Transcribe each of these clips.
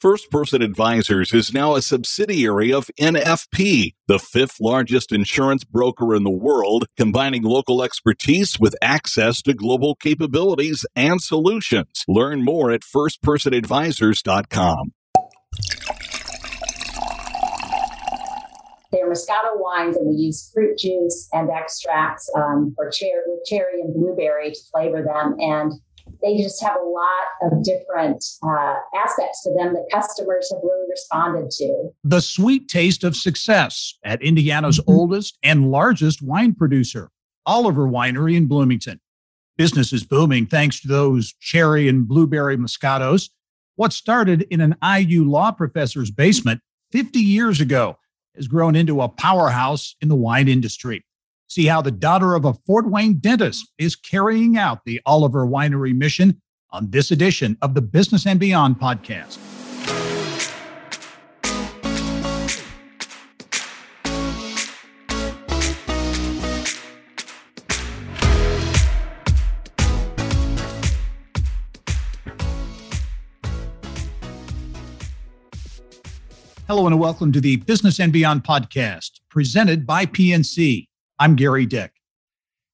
First Person Advisors is now a subsidiary of NFP, the fifth largest insurance broker in the world, combining local expertise with access to global capabilities and solutions. Learn more at firstpersonadvisors.com. They're Moscato wines, and we use fruit juice and extracts um, for cherry, with cherry and blueberry to flavor them. And they just have a lot of different uh, aspects to them that customers have really responded to. The sweet taste of success at Indiana's mm-hmm. oldest and largest wine producer, Oliver Winery in Bloomington. Business is booming thanks to those cherry and blueberry Moscatos. What started in an IU law professor's basement 50 years ago has grown into a powerhouse in the wine industry. See how the daughter of a Fort Wayne dentist is carrying out the Oliver Winery mission on this edition of the Business and Beyond podcast. Hello and welcome to the Business and Beyond podcast presented by PNC. I'm Gerry Dick.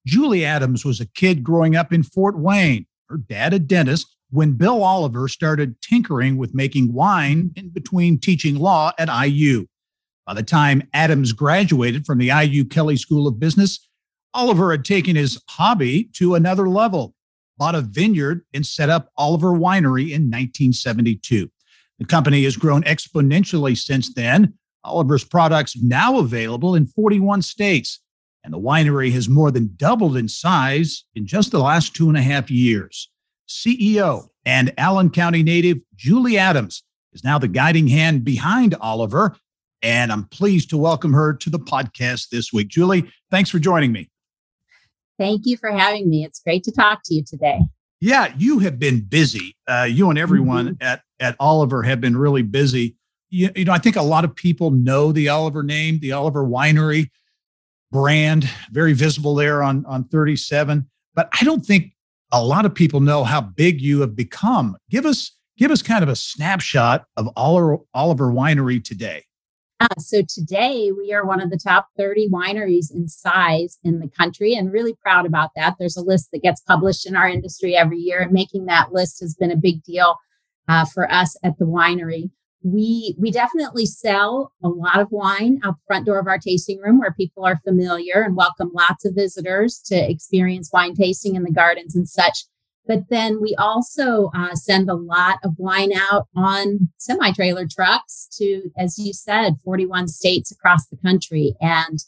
Julie Adams was a kid growing up in Fort Wayne, her dad a dentist, when Bill Oliver started tinkering with making wine in between teaching law at IU. By the time Adams graduated from the IU Kelley School of Business, Oliver had taken his hobby to another level, bought a vineyard, and set up Oliver Winery in 1972. The company has grown exponentially since then. Oliver's products now available in 41 states and the winery has more than doubled in size in just the last two and a half years. CEO and Allen County native Julie Adams is now the guiding hand behind Oliver. And I'm pleased to welcome her to the podcast this week. Julie, thanks for joining me. Thank you for having me. It's great to talk to you today. Yeah, you have been busy. Uh, you and everyone mm-hmm. at, at Oliver have been really busy. You, you know, I think a lot of people know the Oliver name, the Oliver Winery brand, very visible there on, on 37. But I don't think a lot of people know how big you have become. Give us give us kind of a snapshot of Oliver, Oliver Winery today. Uh, so today we are one of the top 30 wineries in size in the country and really proud about that. There's a list that gets published in our industry every year and making that list has been a big deal uh, for us at the winery we we definitely sell a lot of wine out the front door of our tasting room where people are familiar and welcome lots of visitors to experience wine tasting in the gardens and such. But then we also uh, send a lot of wine out on semi trailer trucks to as you said 41 states across the country. And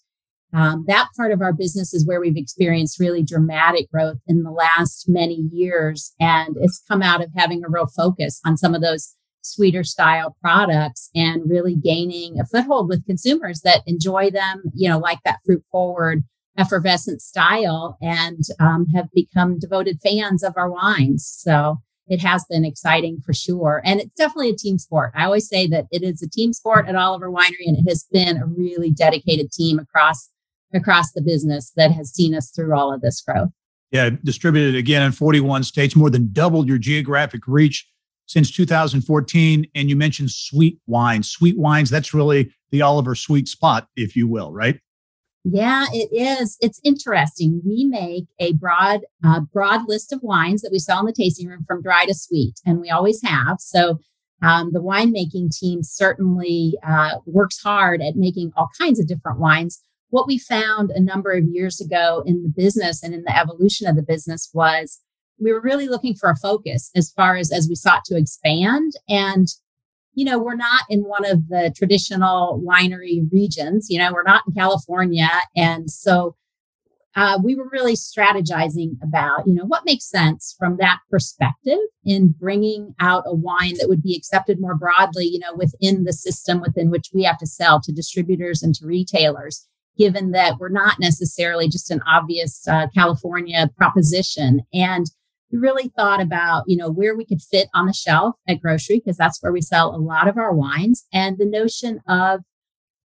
um, that part of our business is where we've experienced really dramatic growth in the last many years. And it's come out of having a real focus on some of those sweeter style products and really gaining a foothold with consumers that enjoy them, you know, like that fruit forward, effervescent style and um, have become devoted fans of our wines. So it has been exciting for sure. And it's definitely a team sport. I always say that it is a team sport at Oliver Winery, and it has been a really dedicated team across across the business that has seen us through all of this growth. Yeah, distributed again in 41 states, more than doubled your geographic reach since 2014. And you mentioned sweet wines. Sweet wines, that's really the Oliver sweet spot, if you will, right? Yeah, it is. It's interesting. We make a broad, uh, broad list of wines that we sell in the tasting room from dry to sweet, and we always have. So um, the winemaking team certainly uh, works hard at making all kinds of different wines. What we found a number of years ago in the business and in the evolution of the business was we were really looking for a focus as far as as we sought to expand. And you know we're not in one of the traditional winery regions you know we're not in california. And so uh, we were really strategizing about you know what makes sense from that perspective in bringing out a wine that would be accepted more broadly you know within the system within which we have to sell to distributors and to retailers given that we're not necessarily just an obvious uh, california proposition. And we really thought about, you know, where we could fit on the shelf at grocery, because that's where we sell a lot of our wines, and the notion of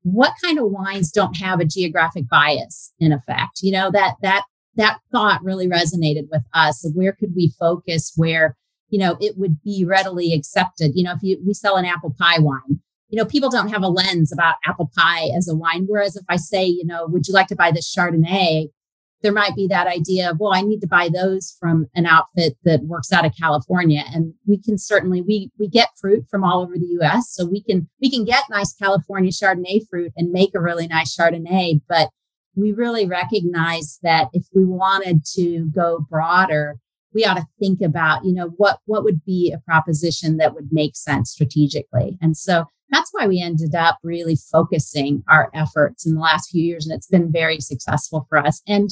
what kind of wines don't have a geographic bias in effect. You know, that that that thought really resonated with us of where could we focus where you know, it would be readily accepted. You know, if you we sell an apple pie wine, you know, people don't have a lens about apple pie as a wine. Whereas if I say, you know, would you like to buy this Chardonnay? There might be that idea of, well, I need to buy those from an outfit that works out of California. And we can certainly we we get fruit from all over the US. So we can we can get nice California Chardonnay fruit and make a really nice Chardonnay. But we really recognize that if we wanted to go broader, we ought to think about, you know, what what would be a proposition that would make sense strategically. And so that's why we ended up really focusing our efforts in the last few years and it's been very successful for us. And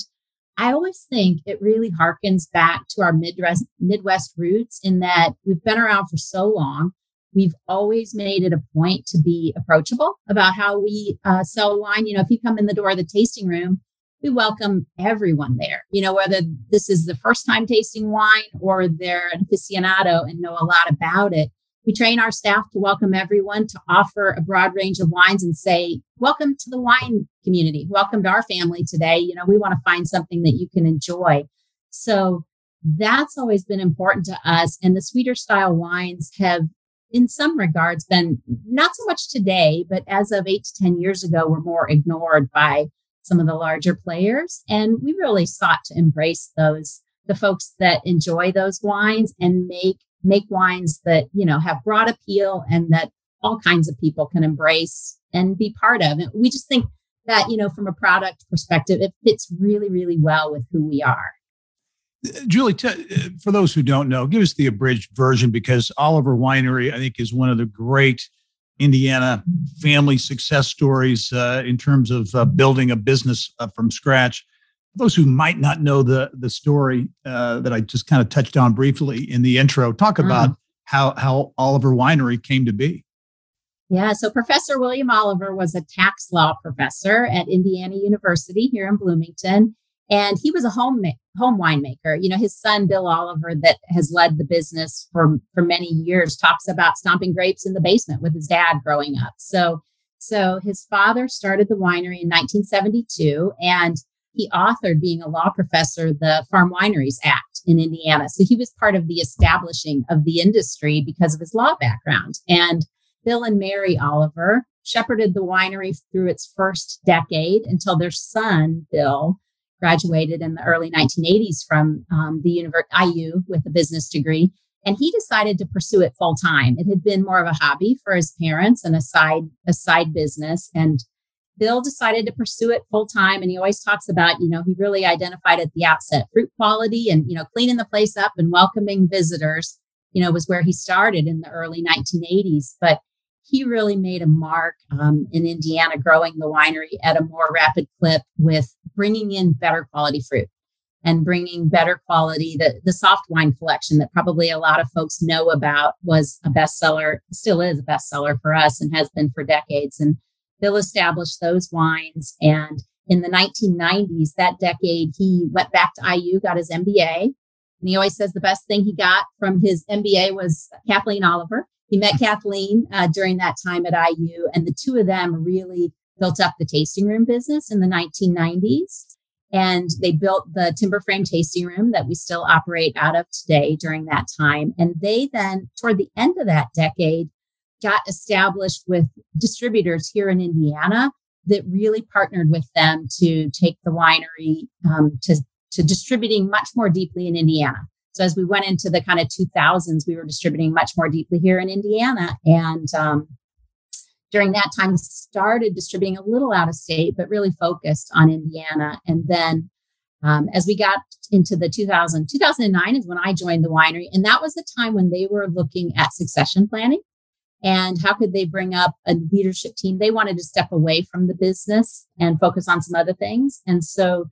I always think it really harkens back to our Midwest Midwest roots in that we've been around for so long. We've always made it a point to be approachable about how we uh, sell wine. You know, if you come in the door of the tasting room, we welcome everyone there. You know, whether this is the first time tasting wine or they're an aficionado and know a lot about it. We train our staff to welcome everyone, to offer a broad range of wines and say, Welcome to the wine community. Welcome to our family today. You know, we want to find something that you can enjoy. So that's always been important to us. And the sweeter style wines have, in some regards, been not so much today, but as of eight to 10 years ago, were more ignored by some of the larger players. And we really sought to embrace those, the folks that enjoy those wines and make make wines that, you know, have broad appeal and that all kinds of people can embrace and be part of. And we just think that, you know, from a product perspective, it fits really, really well with who we are. Julie, t- for those who don't know, give us the abridged version because Oliver Winery, I think, is one of the great Indiana family success stories uh, in terms of uh, building a business uh, from scratch those who might not know the the story uh, that I just kind of touched on briefly in the intro, talk mm. about mm. how how Oliver Winery came to be. Yeah, so Professor William Oliver was a tax law professor at Indiana University here in Bloomington, and he was a home home winemaker. You know, his son Bill Oliver, that has led the business for for many years, talks about stomping grapes in the basement with his dad growing up. So, so his father started the winery in 1972, and he authored, being a law professor, the Farm Wineries Act in Indiana. So he was part of the establishing of the industry because of his law background. And Bill and Mary Oliver shepherded the winery through its first decade until their son, Bill, graduated in the early 1980s from um, the University IU with a business degree. And he decided to pursue it full time. It had been more of a hobby for his parents and a side a side business. And Bill decided to pursue it full time. And he always talks about, you know, he really identified at the outset fruit quality and, you know, cleaning the place up and welcoming visitors, you know, was where he started in the early 1980s. But he really made a mark um, in Indiana growing the winery at a more rapid clip with bringing in better quality fruit and bringing better quality. The, the soft wine collection that probably a lot of folks know about was a bestseller, still is a bestseller for us and has been for decades. And Bill established those wines. And in the 1990s, that decade, he went back to IU, got his MBA. And he always says the best thing he got from his MBA was Kathleen Oliver. He met Kathleen uh, during that time at IU, and the two of them really built up the tasting room business in the 1990s. And they built the timber frame tasting room that we still operate out of today during that time. And they then, toward the end of that decade, got established with distributors here in Indiana that really partnered with them to take the winery um, to, to distributing much more deeply in Indiana. So as we went into the kind of 2000s, we were distributing much more deeply here in Indiana. And um, during that time, started distributing a little out of state, but really focused on Indiana. And then um, as we got into the 2000, 2009 is when I joined the winery. And that was the time when they were looking at succession planning and how could they bring up a leadership team? They wanted to step away from the business and focus on some other things. And so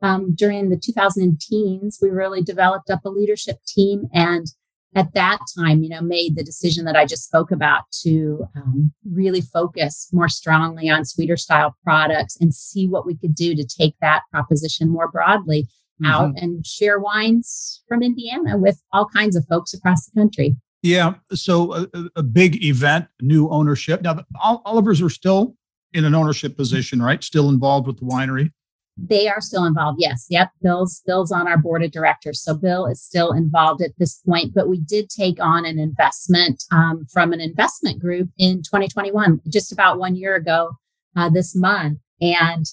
um, during the 2000 teens we really developed up a leadership team. And at that time you know made the decision that i just spoke about to um, really focus more strongly on sweeter style products and see what we could do to take that proposition more broadly mm-hmm. out and share wines from indiana with all kinds of folks across the country yeah. So a, a, big event, new ownership. Now, Olivers are still in an ownership position, right? Still involved with the winery. They are still involved. Yes. Yep. Bill's Bill's on our board of directors. So Bill is still involved at this point, but we did take on an investment um, from an investment group in 2021, just about one year ago uh, this month. And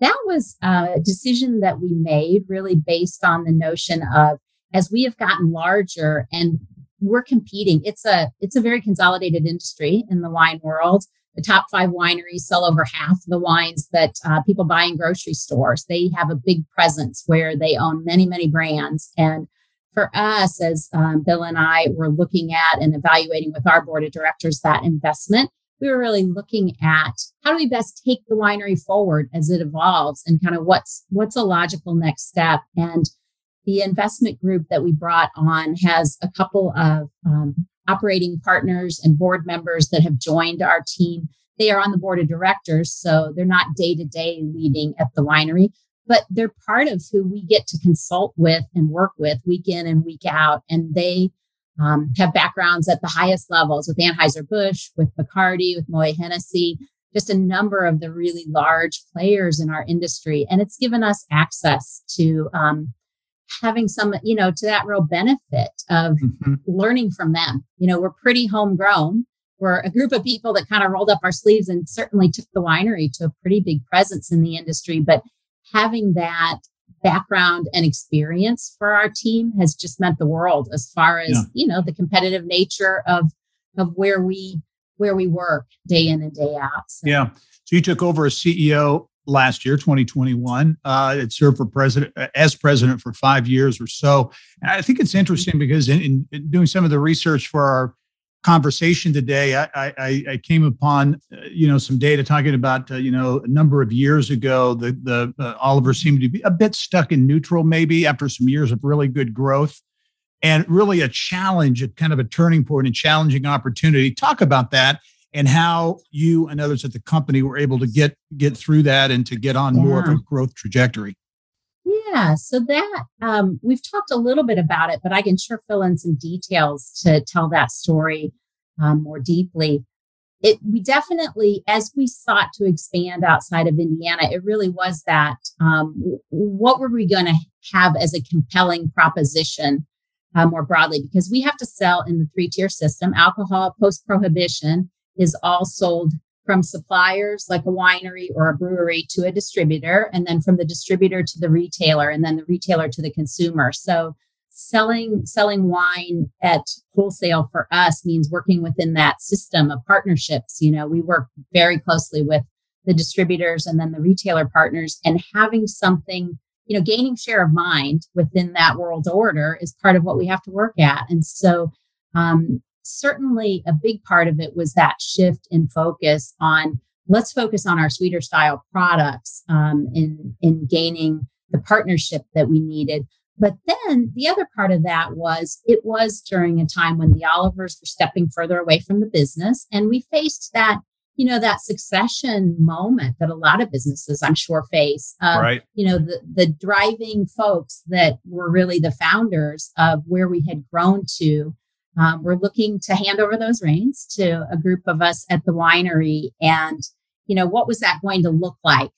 that was a decision that we made really based on the notion of as we have gotten larger and we're competing, it's a it's a very consolidated industry in the wine world the top five wineries sell over half the wines that uh, people buy in grocery stores. They have a big presence where they own many, many brands. And for us, as um, Bill and I were looking at and evaluating with our board of directors that investment, we were really looking at how do we best take the winery forward as it evolves and kind of what's what's a logical next step. And the investment group that we brought on has a couple of um, operating partners and board members that have joined our team. They are on the board of directors, so they're not day to day leading at the winery, but they're part of who we get to consult with and work with week in and week out. And they um, have backgrounds at the highest levels with Anheuser-Busch, with Bacardi, with Moet Hennessy, just a number of the really large players in our industry. And it's given us access to um, having some, you know, to that real benefit of mm-hmm. learning from them. You know, we're pretty homegrown. We're a group of people that kind of rolled up our sleeves and certainly took the winery to a pretty big presence in the industry. But having that background and experience for our team has just meant the world as far as, yeah. you know, the competitive nature of of where we where we work day in and day out. So. Yeah. So you took over as CEO last year, 2021. Uh, it served for president uh, as president for five years or so. And I think it's interesting because in, in, doing some of the research for our conversation today, I, I, I came upon uh, you know some data talking about uh, you know a number of years ago the the uh, Oliver seemed to be a bit stuck in neutral maybe after some years of really good growth. And really a challenge, a kind of a turning point and challenging opportunity. Talk about that and how you and others at the company were able to get get through that and to get on yeah. more of a growth trajectory. Yeah so that um, we've talked a little bit about it but i can sure fill in some details to tell that story um, more deeply. It we definitely as we sought to expand outside of indiana it really was that um, what were we going to have as a compelling proposition uh, more broadly? Because we have to sell in the three tier system alcohol post prohibition is all sold from suppliers like a winery or a brewery to a distributor, and then from the distributor to the retailer, and then the retailer to the consumer. So selling selling wine at wholesale for us means working within that system of partnerships. You know, we work very closely with the distributors and then the retailer partners, and having something you know gaining share of mind within that world order is part of what we have to work at and so um, certainly a big part of it was that shift in focus on let's focus on our sweeter style products um, in in gaining the partnership that we needed. But then the other part of that was it was during a time when the olivers were stepping further away from the business and we faced that you know that succession moment that a lot of businesses i'm sure face right. you know the the driving folks that were really the founders of where we had grown to um, we're looking to hand over those reins to a group of us at the winery. And, you know, what was that going to look like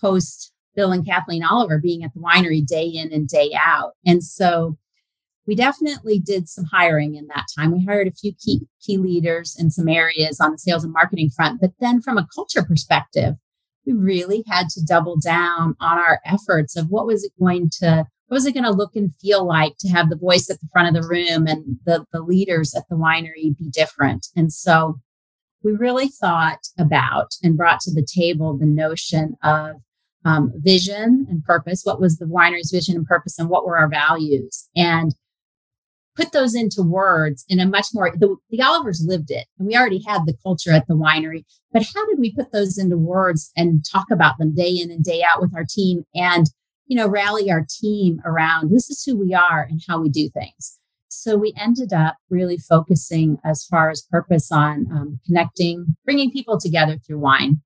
post Bill and Kathleen Oliver being at the winery day in and day out? And so we definitely did some hiring in that time. We hired a few key, key leaders in some areas on the sales and marketing front. But then from a culture perspective, we really had to double down on our efforts of what was it going to what was it going to look and feel like to have the voice at the front of the room and the, the leaders at the winery be different? And so we really thought about and brought to the table the notion of um, vision and purpose. What was the winery's vision and purpose, and what were our values? And put those into words in a much more the, the olivers lived it and we already had the culture at the winery but how did we put those into words and talk about them day in and day out with our team and you know, rally our team around this is who we are and how we do things. So we ended up really focusing as far as purpose on um, connecting, bringing people together through wine.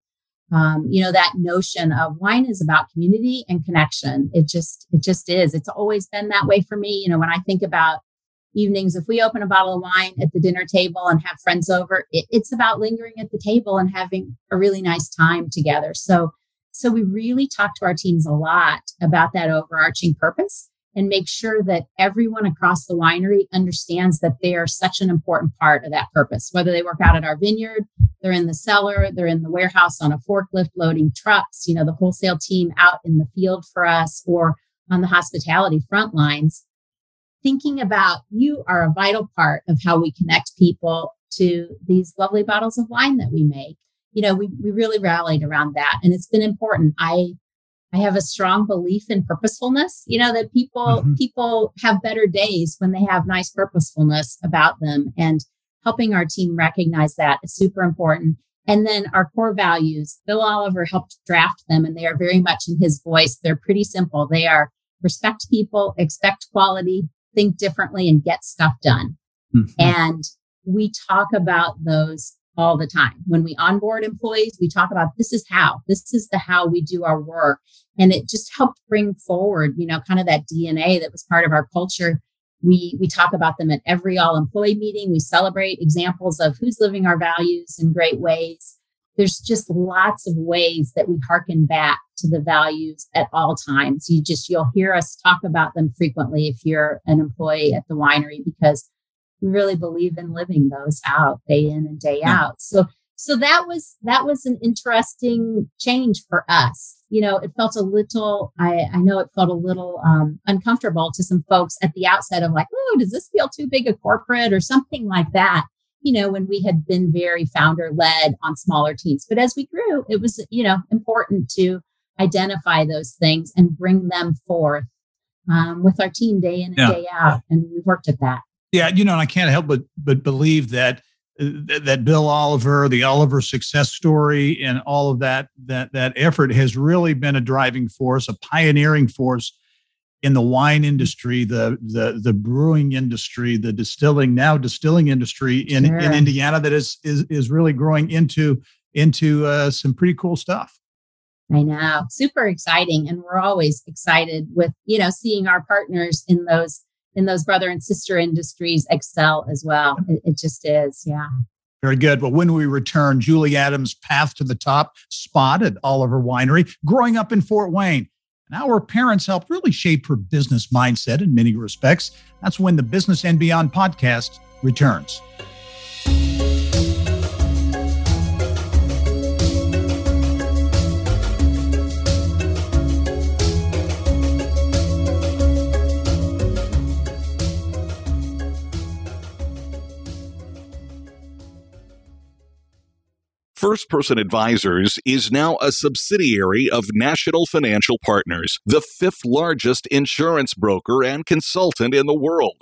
Um, you know that notion of wine is about community and connection. It just it just is. It's always been that way for me. You know when I think about evenings, if we open a bottle of wine at the dinner table and have friends over, it, it's about lingering at the table and having a really nice time together. So So we really talk to our teams a lot about that overarching purpose and make sure that everyone across the winery understands that they are such an important part of that purpose. Whether they work out at our vineyard, they're in the cellar, they're in the warehouse on a forklift loading trucks, you know, the wholesale team out in the field for us or on the hospitality front lines. Thinking about you are a vital part of how we connect people to these lovely bottles of wine that we make. You know, we, we really rallied around that and it's been important. I I have a strong belief in purposefulness, you know, that people mm-hmm. people have better days when they have nice purposefulness about them and helping our team recognize that is super important. And then our core values, Bill Oliver helped draft them and they are very much in his voice. They're pretty simple. They are respect people, expect quality, think differently and get stuff done. Mm-hmm. And we talk about those all the time. When we onboard employees, we talk about this is how, this is the how we do our work. And it just helped bring forward, you know, kind of that DNA that was part of our culture. We we talk about them at every all employee meeting. We celebrate examples of who's living our values in great ways. There's just lots of ways that we harken back to the values at all times. You just you'll hear us talk about them frequently if you're an employee at the winery because we really believe in living those out day in and day yeah. out. So so that was that was an interesting change for us. You know, it felt a little. I, I know it felt a little um, uncomfortable to some folks at the outset of like, oh, does this feel too big a corporate or something like that? You know, when we had been very founder led on smaller teams, but as we grew, it was you know important to identify those things and bring them forth um, with our team day in and yeah. day out, and we've worked at that. Yeah, you know, and I can't help but but believe that uh, that Bill Oliver, the Oliver success story, and all of that that that effort has really been a driving force, a pioneering force in the wine industry, the the the brewing industry, the distilling now distilling industry in, sure. in Indiana that is is is really growing into into uh, some pretty cool stuff. I know, super exciting, and we're always excited with you know seeing our partners in those in those brother and sister industries excel as well. It, it just is. Yeah. Very good. Well, when we return, Julie Adams' path to the top spot at Oliver Winery, growing up in Fort Wayne. And how her parents helped really shape her business mindset in many respects. That's when the Business and Beyond podcast returns. First Person Advisors is now a subsidiary of National Financial Partners, the fifth largest insurance broker and consultant in the world.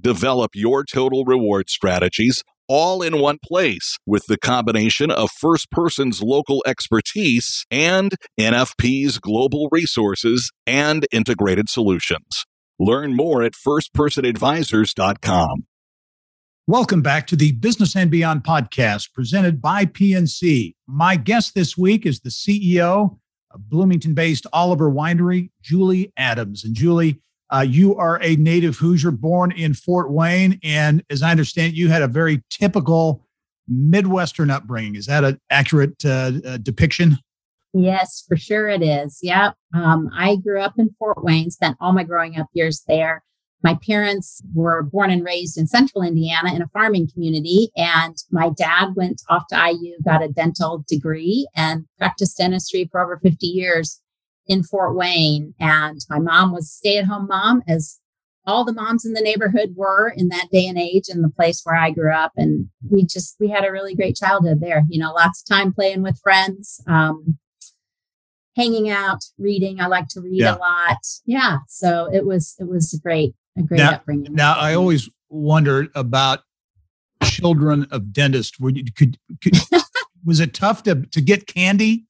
Develop your total reward strategies all in one place with the combination of First Person's local expertise and NFP's global resources and integrated solutions. Learn more at firstpersonadvisors.com. Welcome back to the Business and Beyond podcast presented by PNC. My guest this week is the CEO of Bloomington based Oliver Winery, Julie Adams. And Julie, uh, you are a native Hoosier born in Fort Wayne. And as I understand, you had a very typical Midwestern upbringing. Is that an accurate uh, uh, depiction? Yes, for sure it is. Yep. Um, I grew up in Fort Wayne, spent all my growing up years there. My parents were born and raised in central Indiana in a farming community. And my dad went off to IU, got a dental degree, and practiced dentistry for over 50 years in Fort Wayne. And my mom was a stay at home mom, as all the moms in the neighborhood were in that day and age in the place where I grew up. And we just, we had a really great childhood there. You know, lots of time playing with friends. Um, hanging out reading i like to read yeah. a lot yeah so it was it was great a great now, upbringing. Now, I always wondered about children of dentists. Were you, could, could was it tough to to get candy?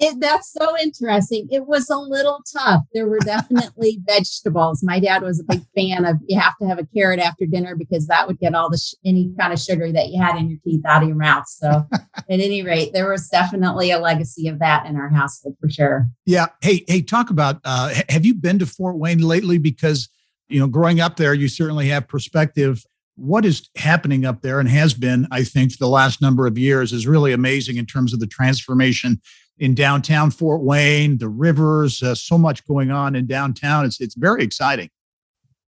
it, that's so interesting. It was a little tough. There were definitely vegetables. My dad was a big fan of you have to have a carrot after dinner because that would get all the sh- any kind of sugar that you had in your teeth out of your mouth. So, at any rate, there was definitely a legacy of that in our household for sure. Yeah. Hey, hey, talk about. Uh, have you been to Fort Wayne lately? Because you know, growing up there, you certainly have perspective. What is happening up there and has been, I think, the last number of years is really amazing in terms of the transformation in downtown Fort Wayne, the rivers, uh, so much going on in downtown. It's it's very exciting.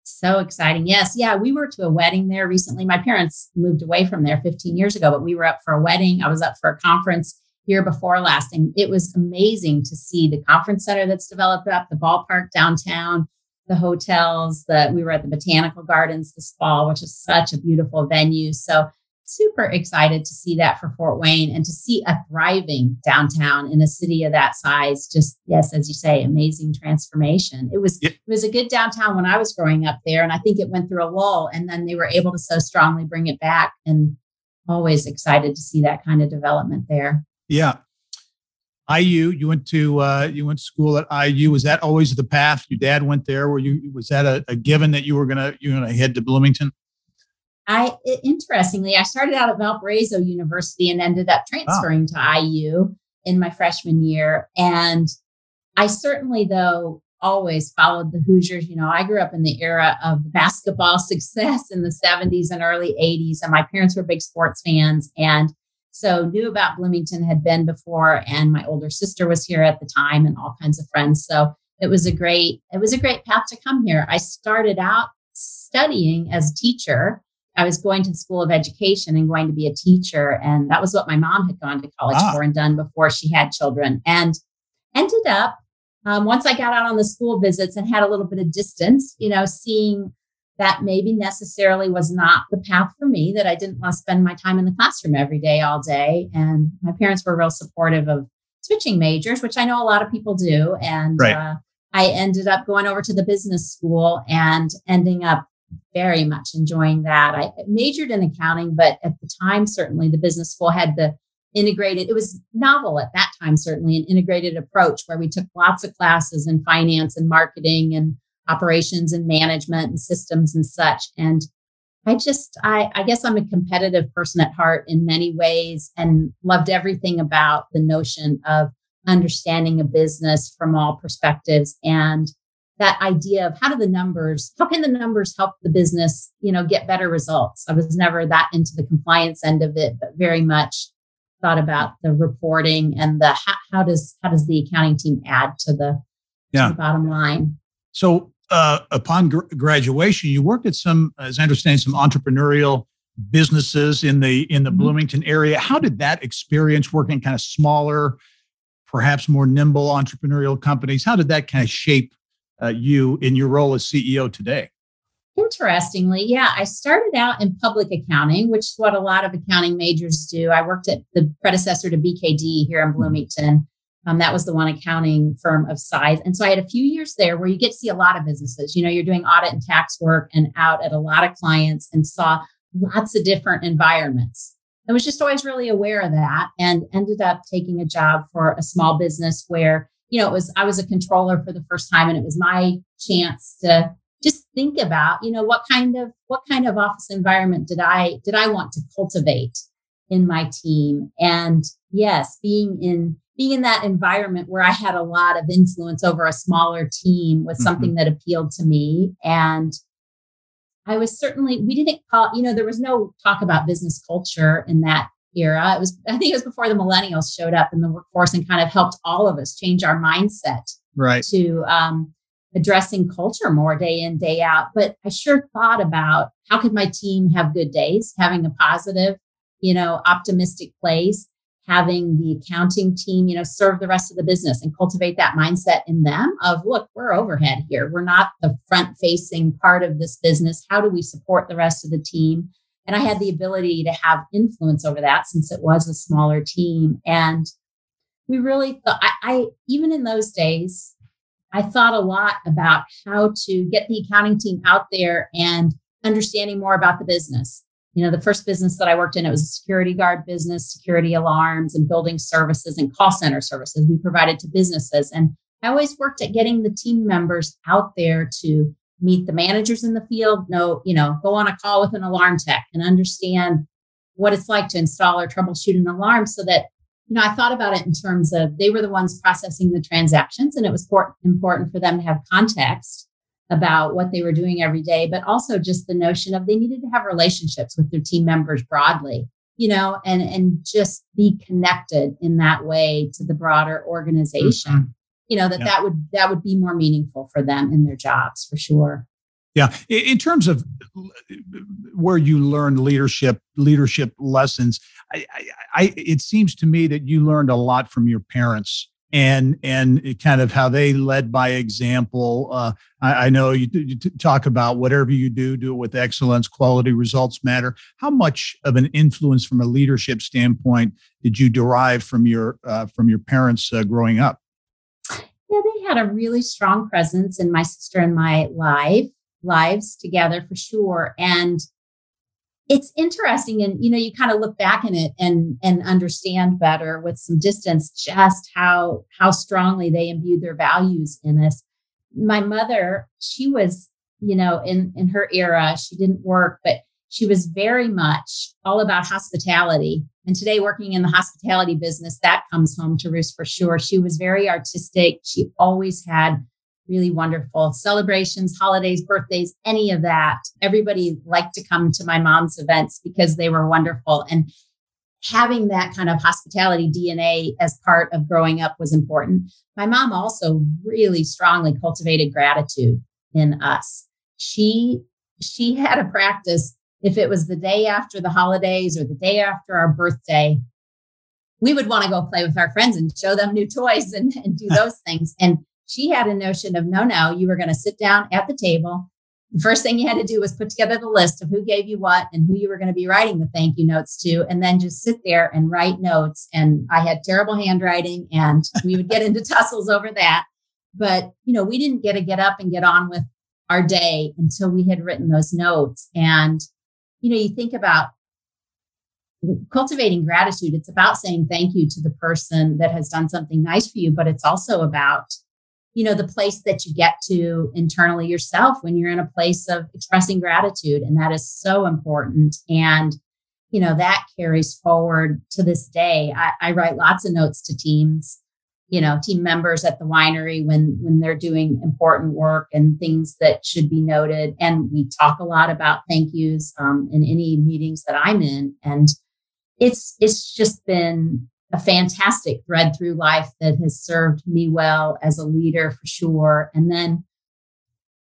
So exciting. Yes. Yeah. We were to a wedding there recently. My parents moved away from there 15 years ago, but we were up for a wedding. I was up for a conference year before last. And it was amazing to see the conference center that's developed up, the ballpark downtown, the hotels, that we were at the botanical gardens this fall, which is such a beautiful venue. So super excited to see that for Fort Wayne and to see a thriving downtown in a city of that size. Just yes, as you say, amazing transformation. It was it was a good downtown when I was growing up there, and I think it went through a lull, and then they were able to so strongly bring it back. And always excited to see that kind of development there. Yeah. IU, you went to uh, you went to school at IU. Was that always the path? Your dad went there. Were you was that a, a given that you were gonna you were gonna head to Bloomington? I interestingly, I started out at Valparaiso University and ended up transferring to IU in my freshman year. And I certainly, though, always followed the Hoosiers. You know, I grew up in the era of basketball success in the 70s and early 80s, and my parents were big sports fans. And so knew about Bloomington had been before, and my older sister was here at the time, and all kinds of friends. So it was a great, it was a great path to come here. I started out studying as a teacher I was going to the School of Education and going to be a teacher. And that was what my mom had gone to college ah. for and done before she had children. And ended up, um, once I got out on the school visits and had a little bit of distance, you know, seeing that maybe necessarily was not the path for me, that I didn't want to spend my time in the classroom every day, all day. And my parents were real supportive of switching majors, which I know a lot of people do. And right. uh, I ended up going over to the business school and ending up very much enjoying that. I majored in accounting, but at the time, certainly the business school had the integrated, it was novel at that time, certainly an integrated approach where we took lots of classes in finance and marketing and operations and management and systems and such. And I just, I, I guess I'm a competitive person at heart in many ways and loved everything about the notion of understanding a business from all perspectives and that idea of how do the numbers how can the numbers help the business you know get better results i was never that into the compliance end of it but very much thought about the reporting and the how, how does how does the accounting team add to the, yeah. to the bottom line so uh, upon gr- graduation you worked at some as i understand some entrepreneurial businesses in the in the mm-hmm. bloomington area how did that experience working kind of smaller perhaps more nimble entrepreneurial companies how did that kind of shape uh, you in your role as CEO today? Interestingly, yeah, I started out in public accounting, which is what a lot of accounting majors do. I worked at the predecessor to BKD here in Bloomington. Um, that was the one accounting firm of size. And so I had a few years there where you get to see a lot of businesses. You know, you're doing audit and tax work and out at a lot of clients and saw lots of different environments. I was just always really aware of that and ended up taking a job for a small business where you know, it was, I was a controller for the first time and it was my chance to just think about, you know, what kind of, what kind of office environment did I, did I want to cultivate in my team? And yes, being in, being in that environment where I had a lot of influence over a smaller team was mm-hmm. something that appealed to me. And I was certainly, we didn't call, you know, there was no talk about business culture in that era. It was, I think it was before the millennials showed up in the workforce and kind of helped all of us change our mindset right. to um, addressing culture more day in, day out. But I sure thought about how could my team have good days, having a positive, you know, optimistic place, having the accounting team, you know, serve the rest of the business and cultivate that mindset in them of, look, we're overhead here. We're not the front facing part of this business. How do we support the rest of the team? And I had the ability to have influence over that since it was a smaller team. And we really thought, I, I even in those days, I thought a lot about how to get the accounting team out there and understanding more about the business. You know, the first business that I worked in, it was a security guard business, security alarms and building services and call center services we provided to businesses. And I always worked at getting the team members out there to meet the managers in the field, know, you know, go on a call with an alarm tech and understand what it's like to install or troubleshoot an alarm so that, you know, I thought about it in terms of they were the ones processing the transactions and it was important for them to have context about what they were doing every day, but also just the notion of they needed to have relationships with their team members broadly. you know, and and just be connected in that way to the broader organization. Mm-hmm. You know that yeah. that would that would be more meaningful for them in their jobs for sure. Yeah, in terms of where you learned leadership leadership lessons, I, I, I, it seems to me that you learned a lot from your parents and and kind of how they led by example. Uh, I, I, know you, you, talk about whatever you do, do it with excellence. Quality results matter. How much of an influence from a leadership standpoint did you derive from your uh, from your parents uh, growing up? Yeah, they had a really strong presence in my sister and my life lives together for sure, and it's interesting and you know you kind of look back in it and and understand better with some distance just how how strongly they imbued their values in us my mother she was you know in in her era she didn't work but she was very much all about hospitality. And today working in the hospitality business that comes home to roost for sure. She was very artistic. She always had really wonderful celebrations, holidays, birthdays, any of that. Everybody liked to come to my mom's events because they were wonderful. And having that kind of hospitality DNA as part of growing up was important. My mom also really strongly cultivated gratitude in us. She she had a practice if it was the day after the holidays or the day after our birthday, we would want to go play with our friends and show them new toys and, and do those things. And she had a notion of no, no, you were going to sit down at the table. The first thing you had to do was put together the list of who gave you what and who you were going to be writing the thank you notes to, and then just sit there and write notes. And I had terrible handwriting, and we would get into tussles over that. But you know, we didn't get to get up and get on with our day until we had written those notes. And you know, you think about cultivating gratitude. It's about saying thank you to the person that has done something nice for you, but it's also about you know the place that you get to internally yourself when you're in a place of expressing gratitude and that is so important. And you know that carries forward to this day. I, I, write lots of notes to teams you know team members at the winery when when they're doing important work and things that should be noted. And we talk a lot about thank yous um, in any meetings that i'm in. And it's it's just been a fantastic thread through life that has served me well as a leader for sure. And then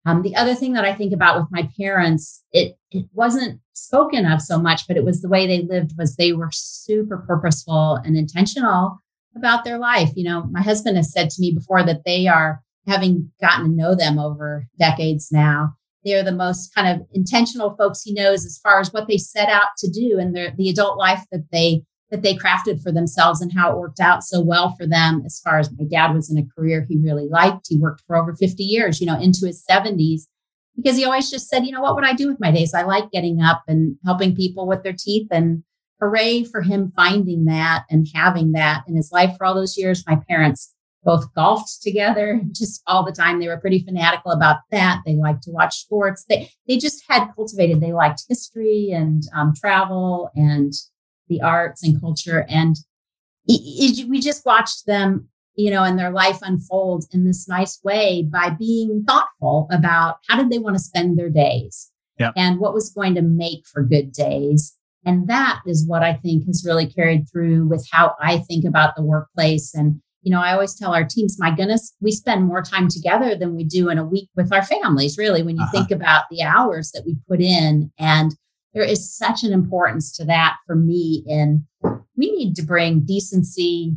um, the other thing that I think about with my parents, it it wasn't spoken of so much, but it was the way they lived. Was they were super purposeful and intentional about their life. You know, my husband has said to me before that they are having gotten to know them over decades now. They are the most kind of intentional folks he knows as far as what they set out to do and the the adult life that they that they crafted for themselves and how it worked out so well for them. As far as my dad was in a career he really liked he worked for over 50 years you know into his 70s because he always just said you know what would i do with my days? I like getting up and helping people with their teeth and hooray for him finding that and having that in his life for all those years. My parents both golfed together just all the time. They were pretty fanatical about that. They liked to watch sports. They they just had cultivated they liked history and um, travel and the arts and culture. And it, it, we just watched them, you know, and their life unfold in this nice way by being thoughtful about how did they want to spend their days yeah. and what was going to make for good days. And that is what I think has really carried through with how I think about the workplace. And, you know, I always tell our teams, my goodness, we spend more time together than we do in a week with our families, really, when you uh-huh. think about the hours that we put in. And there is such an importance to that for me in we need to bring decency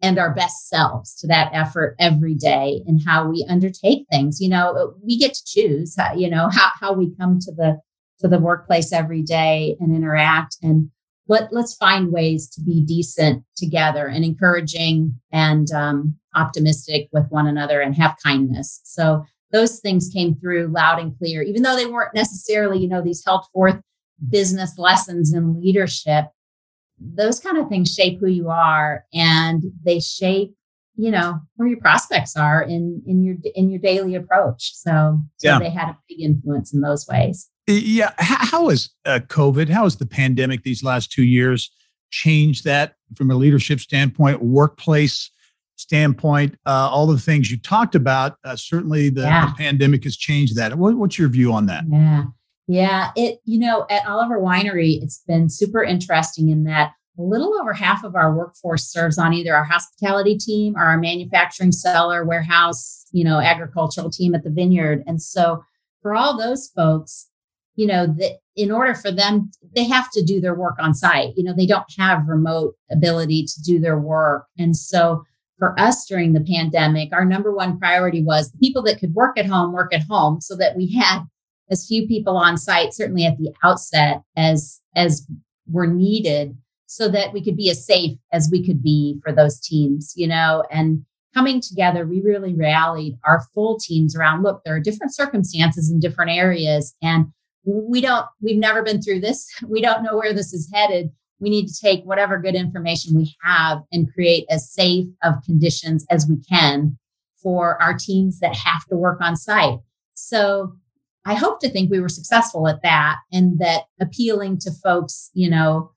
and our best selves to that effort every day and how we undertake things. You know we get to choose how, you know how, how we come to the to the workplace every day and interact and let, let's find ways to be decent together and encouraging and um, optimistic with one another and have kindness. So those things came through loud and clear even though they weren't necessarily you know these held forth business lessons and leadership those kind of things shape who you are and they shape you know where your prospects are in in your in your daily approach. So, so yeah. they had a big influence in those ways. Yeah. How is uh, covid how has the pandemic these last two years changed that from a leadership standpoint workplace standpoint uh, all the things you talked about uh, certainly the, yeah. the, pandemic has changed that. What, what's your view on that? Yeah Yeah, it, you know, at Oliver Winery, it's been super interesting in that a little over half of our workforce serves on either our hospitality team or our manufacturing cellar, warehouse, you know, agricultural team at the vineyard. And so for all those folks, you know, that in order for them, they have to do their work on site. You know, they don't have remote ability to do their work. And so for us during the pandemic, our number one priority was the people that could work at home, work at home so that we had as few people on site, certainly at the outset, as as were needed so that we could be as safe as we could be for those teams, you know, and coming together, we really rallied our full teams around look, there are different circumstances in different areas. And we don't, we've never been through this. We don't know where this is headed. We need to take whatever good information we have and create as safe of conditions as we can for our teams that have to work on site. So I hope to think we were successful at that and that appealing to folks, you know,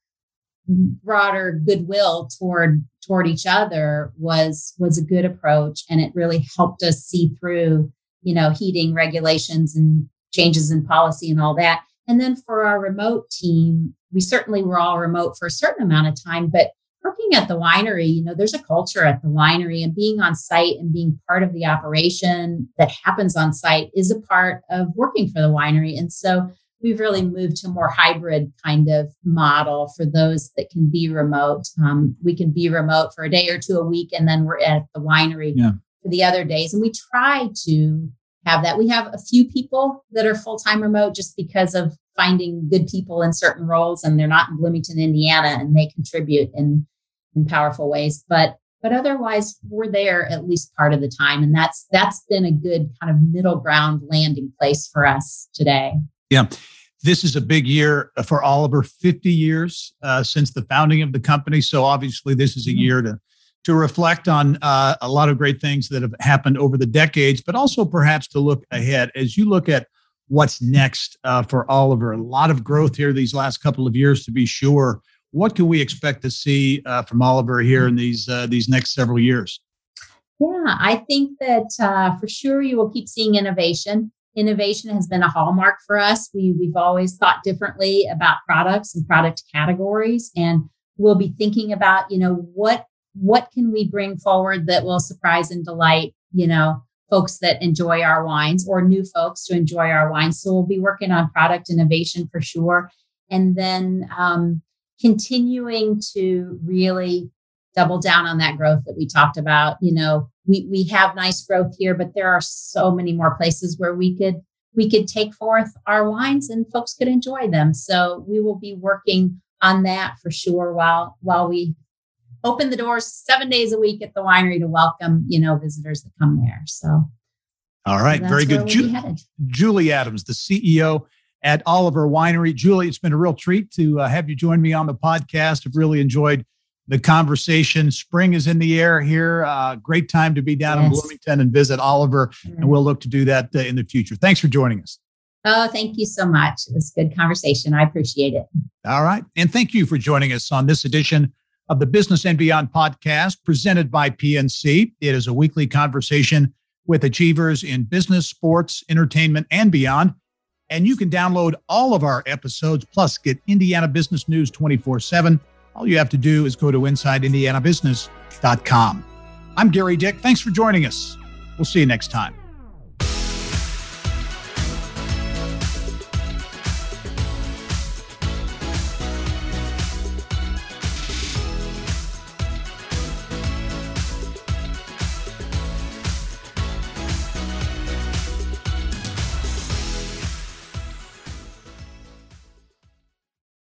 broader goodwill toward toward each other was was a good approach. And it really helped us see through you know heating regulations and changes in policy and all that. And then for our remote team we certainly were all remote for a certain amount of time but working at the winery you know there's a culture at the winery and being on site and being part of the operation that happens on site is a part of working for the winery and so we've really moved to a more hybrid kind of model for those that can be remote. Um, we can be remote for a day or two a week, and then we're at the winery yeah. for the other days. And we try to have that. We have a few people that are full time remote just because of finding good people in certain roles, and they're not in Bloomington, Indiana, and they contribute in in powerful ways. But but otherwise we're there at least part of the time and that's that's been a good kind of middle ground landing place for us today yeah. This is a big year for Oliver, 50 years uh, since the founding of the company. So obviously, this is a mm-hmm. year to to reflect on uh, a lot of great things that have happened over the decades, but also perhaps to look ahead as you look at what's next uh, for Oliver. A lot of growth here these last couple of years, to be sure. What can we expect to see uh, from Oliver here in these uh, these next several years? Yeah, I think that uh, for sure you will keep seeing innovation innovation has been a hallmark for us. We, we've always thought differently about products and product categories. And we'll be thinking about, you know, what what can we bring forward that will surprise and delight, you know, folks that enjoy our wines or new folks to enjoy our wines. So we'll be working on product innovation for sure. And then um, continuing to really double down on that growth that we talked about. You know, we we have nice growth here, but there are so many more places where we could we could take forth our wines and folks could enjoy them. So we will be working on that for sure while while we open the doors seven days a week at the winery to welcome you know visitors that come there. So. All right, very good. Ju- Julie Adams, the CEO at Oliver Winery. Julie, it's been a real treat to uh, have you join me on the podcast. I've really enjoyed the conversation. Spring is in the air here. Uh, great time to be down yes. in Bloomington and visit Oliver, mm-hmm. and we'll look to do that uh, in the future. Thanks for joining us. Oh, thank you so much. It was a good conversation. I appreciate it. All right. And thank you for joining us on this edition of the Business and Beyond podcast presented by PNC. It is a weekly conversation with achievers in business, sports, entertainment, and beyond. And you can download all of our episodes, plus get Indiana business news 24 7 all you have to do is go to InsideIndianaBusiness.com. I'm Gerry Dick. Thanks for joining us. We'll see you next time.